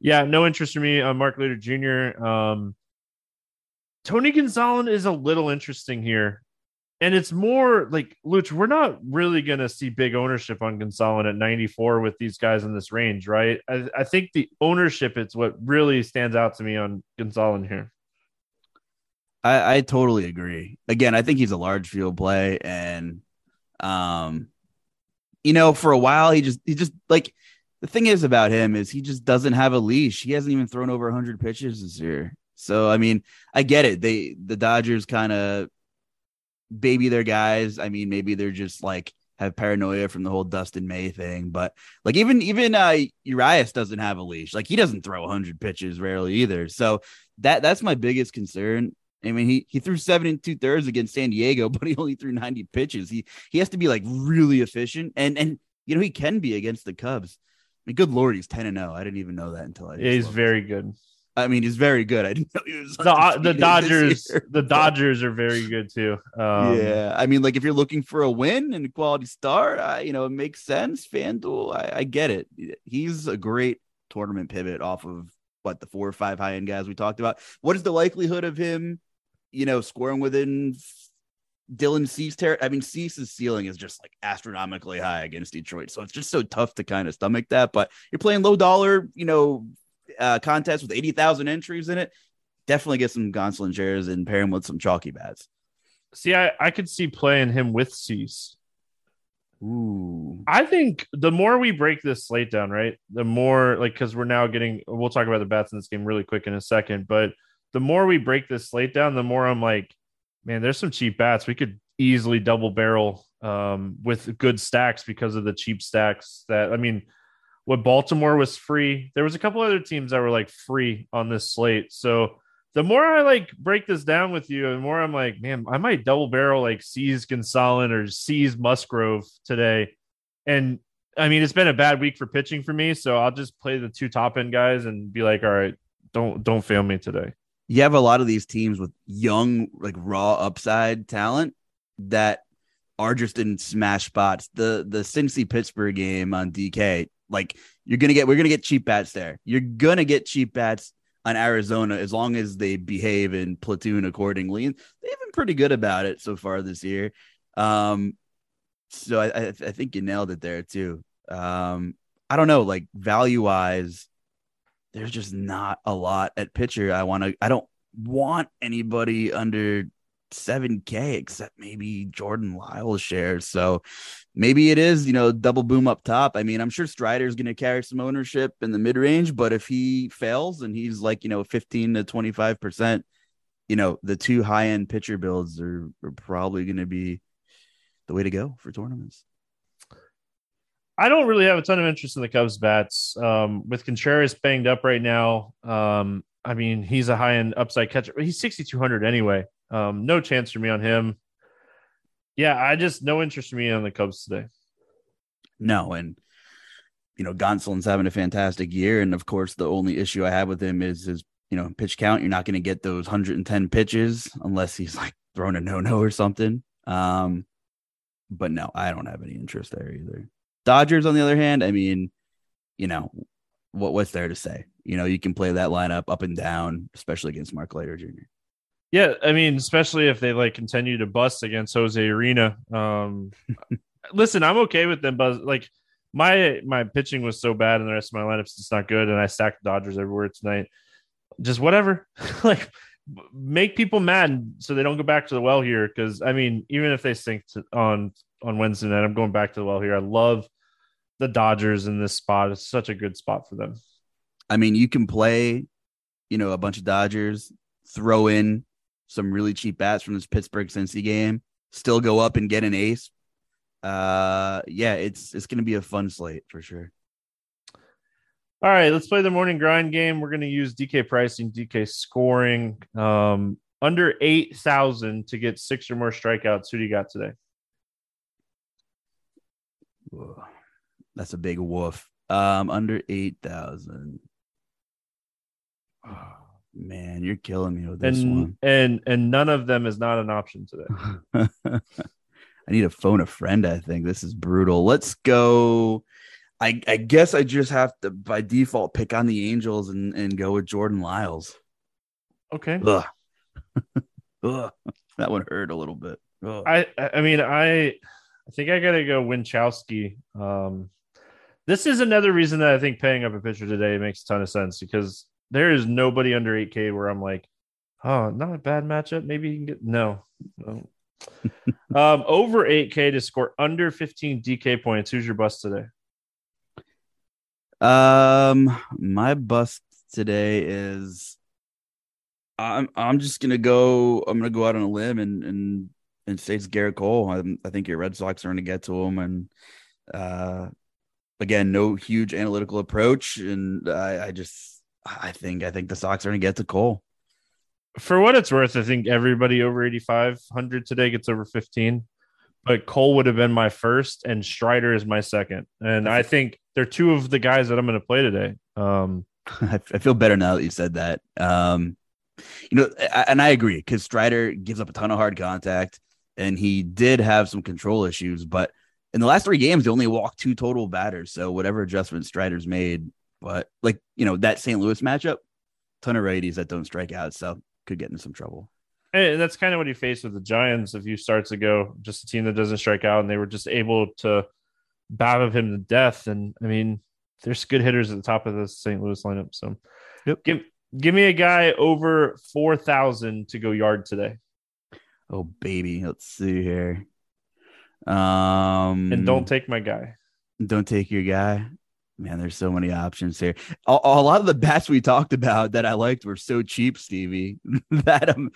yeah, no interest for me on Mark Leiter Jr. Um, Tony Gonsolin is a little interesting here. And it's more like Luch, we're not really gonna see big ownership on Gonsolin at 94 with these guys in this range, right? I, I think the ownership is what really stands out to me on Gonsolin here. I, I totally agree. Again, I think he's a large field play, and um, you know, for a while he just he just like the thing is about him is he just doesn't have a leash. He hasn't even thrown over 100 pitches this year. So I mean, I get it. They the Dodgers kind of baby their guys. I mean, maybe they're just like have paranoia from the whole Dustin May thing, but like even even uh Urias doesn't have a leash. Like he doesn't throw 100 pitches rarely either. So that that's my biggest concern. I mean, he he threw seven and two thirds against San Diego, [LAUGHS] but he only threw 90 pitches. He he has to be like really efficient, and and you know he can be against the Cubs. I mean, good lord, he's 10 and 0. I didn't even know that until I. He's very good. I mean, he's very good. I didn't know he was the, [LAUGHS] the Dodgers. Year, the Dodgers are very good too. Um, yeah, I mean, like if you're looking for a win and a quality start, I, you know, it makes sense. FanDuel, I, I get it. He's a great tournament pivot off of what the four or five high end guys we talked about. What is the likelihood of him, you know, scoring within Dylan Cease ter- I mean, Cease's ceiling is just like astronomically high against Detroit. So it's just so tough to kind of stomach that. But you're playing low dollar, you know, uh, contest with 80,000 entries in it, definitely get some Gonsolin shares and pair him with some chalky bats. See, I, I could see playing him with Cease. Ooh. I think the more we break this slate down, right? The more like because we're now getting we'll talk about the bats in this game really quick in a second, but the more we break this slate down, the more I'm like, man, there's some cheap bats. We could easily double barrel um, with good stacks because of the cheap stacks that I mean, what Baltimore was free. There was a couple other teams that were like free on this slate. So the more I like break this down with you, the more I'm like, man, I might double barrel like Cease Gonsolin or Cease Musgrove today. And I mean, it's been a bad week for pitching for me, so I'll just play the two top end guys and be like, all right, don't don't fail me today. You have a lot of these teams with young, like raw upside talent that are just in smash spots. The the Cincy Pittsburgh game on DK like you're gonna get, we're gonna get cheap bats there. You're gonna get cheap bats on Arizona as long as they behave and platoon accordingly. And they've been pretty good about it so far this year. Um, so I, I, I think you nailed it there too. Um, I don't know, like value wise, there's just not a lot at pitcher. I want to. I don't want anybody under 7K, except maybe Jordan Lyles shares. So maybe it is, you know, double boom up top. I mean, I'm sure Strider's going to carry some ownership in the mid range, but if he fails and he's like, you know, 15 to 25%, you know, the two high end pitcher builds are, are probably going to be the way to go for tournaments. I don't really have a ton of interest in the Cubs bats. Um, with Contreras banged up right now, um, I mean, he's a high end upside catcher. He's 6,200 anyway. Um, no chance for me on him. Yeah, I just no interest for me on the Cubs today. No, and you know, Gonsolin's having a fantastic year, and of course, the only issue I have with him is his you know pitch count. You're not going to get those 110 pitches unless he's like throwing a no no or something. Um, but no, I don't have any interest there either. Dodgers, on the other hand, I mean, you know, what what's there to say? You know, you can play that lineup up and down, especially against Mark Leiter Jr. Yeah, I mean, especially if they like continue to bust against Jose Ureña. Um, [LAUGHS] listen, I'm okay with them, but like my my pitching was so bad, and the rest of my lineups just not good, and I stacked Dodgers everywhere tonight. Just whatever, [LAUGHS] like make people mad so they don't go back to the well here. Because I mean, even if they sink to, on on Wednesday night, I'm going back to the well here. I love the Dodgers in this spot. It's such a good spot for them. I mean, you can play, you know, a bunch of Dodgers, throw in some really cheap bats from this Pittsburgh Cincy game, still go up and get an ace. Uh, yeah, it's it's gonna be a fun slate for sure. All right, let's play the morning grind game. We're going to use DK pricing, DK scoring. Um, under 8,000 to get six or more strikeouts. Who do you got today? That's a big woof. Um, under 8,000. Oh, [SIGHS] man, you're killing me with this and, one. And and none of them is not an option today. [LAUGHS] I need to phone a friend, I think. This is brutal. Let's go I, I guess I just have to by default pick on the Angels and, and go with Jordan Lyles. Okay. Ugh. [LAUGHS] Ugh. That one hurt a little bit. Ugh. I I mean I I think I gotta go Winckowski. Um this is another reason that I think paying up a pitcher today makes a ton of sense because there is nobody under 8K where I'm like, oh, not a bad matchup. Maybe you can get no. no. [LAUGHS] um, over 8K to score under 15 DK points. Who's your bust today? Um, my bust today is I'm I'm just gonna go. I'm gonna go out on a limb and and and say it's Gerrit Cole. I, I think your Red Sox are gonna get to him, and uh, again, no huge analytical approach, and I, I just I think I think the Sox are gonna get to Cole. For what it's worth, I think everybody over 8,500 today gets over 15 but Cole would have been my first, and Strider is my second. And I think they're two of the guys that I'm going to play today. Um, [LAUGHS] I, feel better now that you said that. Um, you know, and I agree because Strider gives up a ton of hard contact, and he did have some control issues. But in the last three games, he only walked two total batters. So whatever adjustments Strider's made, but like you know that St. Louis matchup, ton of righties that don't strike out, so could get in some trouble. And that's kind of what he faced with the Giants a few starts ago. Just a team that doesn't strike out, and they were just able to of him to death. And I mean, there's good hitters at the top of the St. Louis lineup. So, yep. give give me a guy over four thousand to go yard today. Oh baby, let's see here. Um, and don't take my guy. Don't take your guy. Man, there's so many options here. A, a, lot of the bats we talked about that I liked were so cheap, Stevie. [LAUGHS] that um,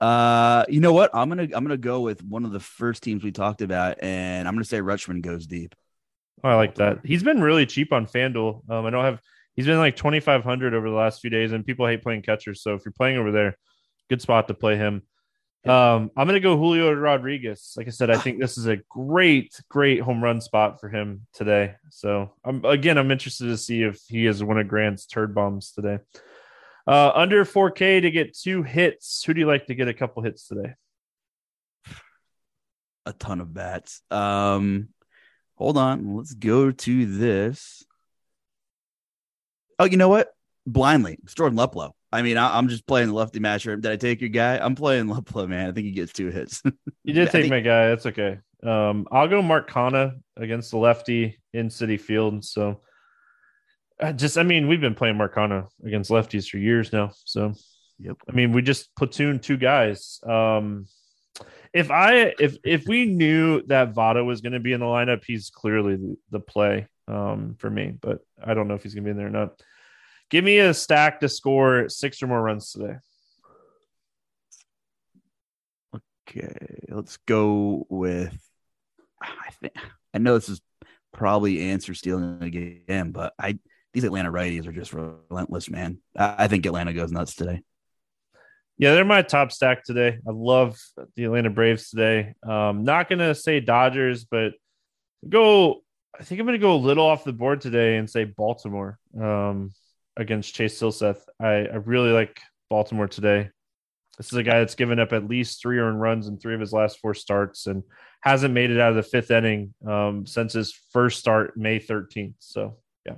uh, you know what? I'm gonna I'm gonna go with one of the first teams we talked about, and I'm gonna say Rutschman goes deep. Oh, I like that. He's been really cheap on FanDuel. Um, I don't have. He's been like 2,500 over the last few days, and people hate playing catchers. So if you're playing over there, good spot to play him. Um, I'm going to go Julio Rodriguez. Like I said, I [SIGHS] think this is a great, great home run spot for him today. So I'm again, I'm interested to see if he is one of Grant's turd bombs today. Uh, under 4K to get two hits. Who do you like to get a couple hits today? A ton of bats. Um, hold on. Let's go to this. Oh, you know what? Blindly, it's Jordan Luplow. I mean, I, am just playing the lefty matcher. Did I take your guy? I'm playing Luplow, man. I think he gets two hits. [LAUGHS] you did take think... my guy. That's okay. Um, I'll go Mark Canha against the lefty in Citi Field. So, I just, I mean, we've been playing Mark Canha against lefties for years now. So, yep. I mean, we just platoon two guys. Um, if I if if we knew that Votto was going to be in the lineup, he's clearly the, the play um, for me. But I don't know if he's going to be in there or not. Give me a stack to score six or more runs today. Okay, let's go with. I think I know this is probably answer stealing again, but I these Atlanta righties are just relentless, man. I, think Atlanta goes nuts today. Yeah, they're my top stack today. I love the Atlanta Braves today. Um, not gonna say Dodgers, but go. I think I'm gonna go a little off the board today and say Baltimore. Um, against Chase Silseth. I, I really like Baltimore today. This is a guy that's given up at least three earned runs in three of his last four starts and hasn't made it out of the fifth inning um, since his first start May 13th. So, yeah.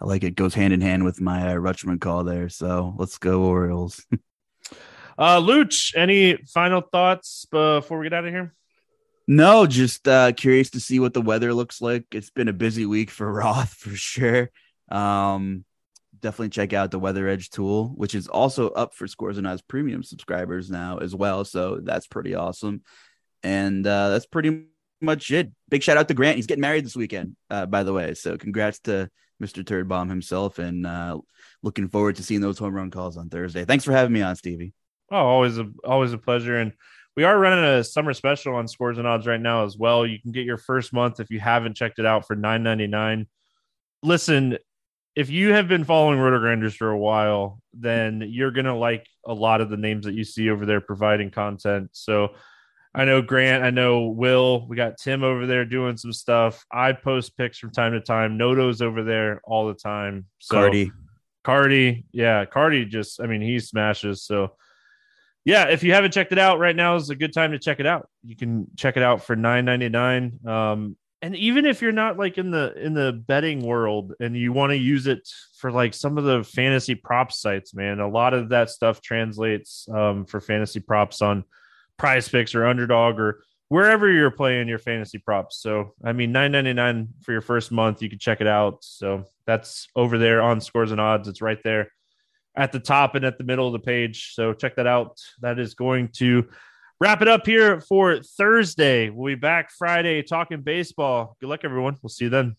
I like it. Goes hand in hand with my uh, Rutschman call there. So let's go Orioles. [LAUGHS] uh, Luch, any final thoughts before we get out of here? No, just uh, curious to see what the weather looks like. It's been a busy week for [LAUGHS] Roth for sure. Um, definitely check out the Weather Edge tool, which is also up for Scores and Odds premium subscribers now as well. So that's pretty awesome. And uh, that's pretty much it. Big shout out to Grant. He's getting married this weekend, uh, by the way. So congrats to Mr. Turd Bomb himself, and uh, looking forward to seeing those home run calls on Thursday. Thanks for having me on, Stevie. Oh, always a always a pleasure. And we are running a summer special on scores and odds right now as well. You can get your first month if you haven't checked it out for nine ninety nine. Listen, if you have been following RotoGrinders for a while, then you're gonna like a lot of the names that you see over there providing content. So I know Grant, I know Will, we got Tim over there doing some stuff. I post pics from time to time. Noto's over there all the time. So Cardi. Cardi, yeah, Cardi just I mean he smashes. So yeah, if you haven't checked it out right now is a good time to check it out. You can check it out for nine ninety nine. Um, and even if you're not like in the in the betting world and you want to use it for like some of the fantasy prop sites, man, a lot of that stuff translates um, for fantasy props on PrizePicks or Underdog or wherever you're playing your fantasy props. So I mean, nine ninety nine for your first month, you can check it out. So that's over there on Scores and Odds. It's right there at the top and at the middle of the page. So check that out. That is going to wrap it up here for Thursday. We'll be back Friday talking baseball. Good luck, everyone. We'll see you then.